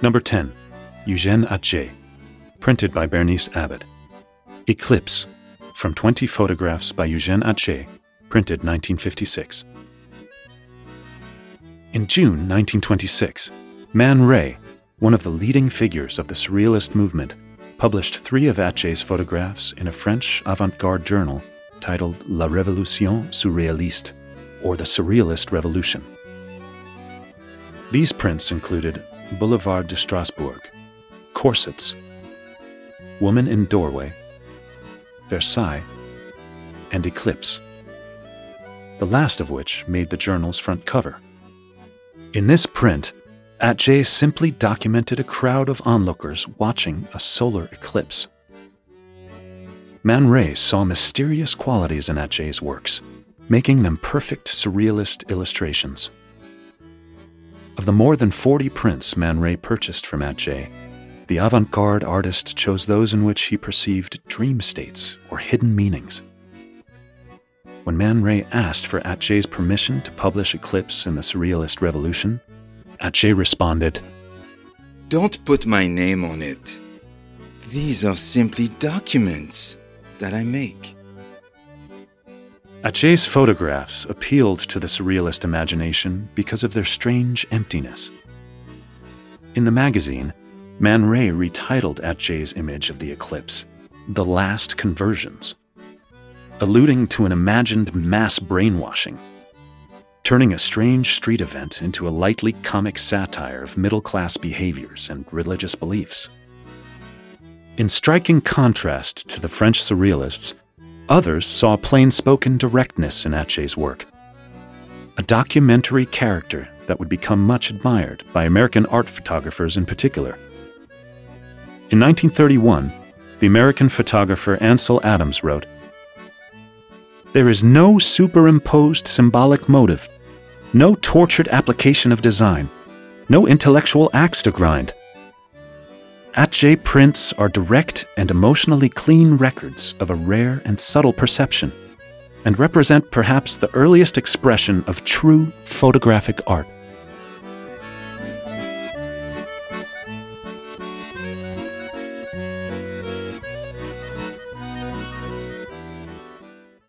Number 10. Eugène Atget, printed by Berenice Abbott. Eclipse, from 20 photographs by Eugène Atget, printed 1956. In June 1926, Man Ray, one of the leading figures of the Surrealist movement, published three of Atget's photographs in a French avant garde journal titled La Révolution Surréaliste, or the Surrealist Revolution. These prints included Boulevard de Strasbourg, Corsets, Woman in Doorway, Versailles, and Eclipse, the last of which made the journal's front cover. In this print, Atget simply documented a crowd of onlookers watching a solar eclipse. Man Ray saw mysterious qualities in Atget's works, making them perfect surrealist illustrations. Of the more than 40 prints Man Ray purchased from Atget, the avant garde artist chose those in which he perceived dream states or hidden meanings. When Man Ray asked for Atget's permission to publish Eclipse in the Surrealist Revolution, Atget responded, Don't put my name on it. These are simply documents that I make. Atget's photographs appealed to the surrealist imagination because of their strange emptiness. In the magazine, Man Ray retitled Atget's image of the eclipse, The Last Conversions, alluding to an imagined mass brainwashing, turning a strange street event into a lightly comic satire of middle class behaviors and religious beliefs. In striking contrast to the French surrealists, others saw plain spoken directness in Atget's work. A documentary character that would become much admired by American art photographers in particular. In 1931, the American photographer Ansel Adams wrote There is no superimposed symbolic motive, no tortured application of design, no intellectual axe to grind. Atget prints are direct and emotionally clean records of a rare and subtle perception, and represent perhaps the earliest expression of true photographic art.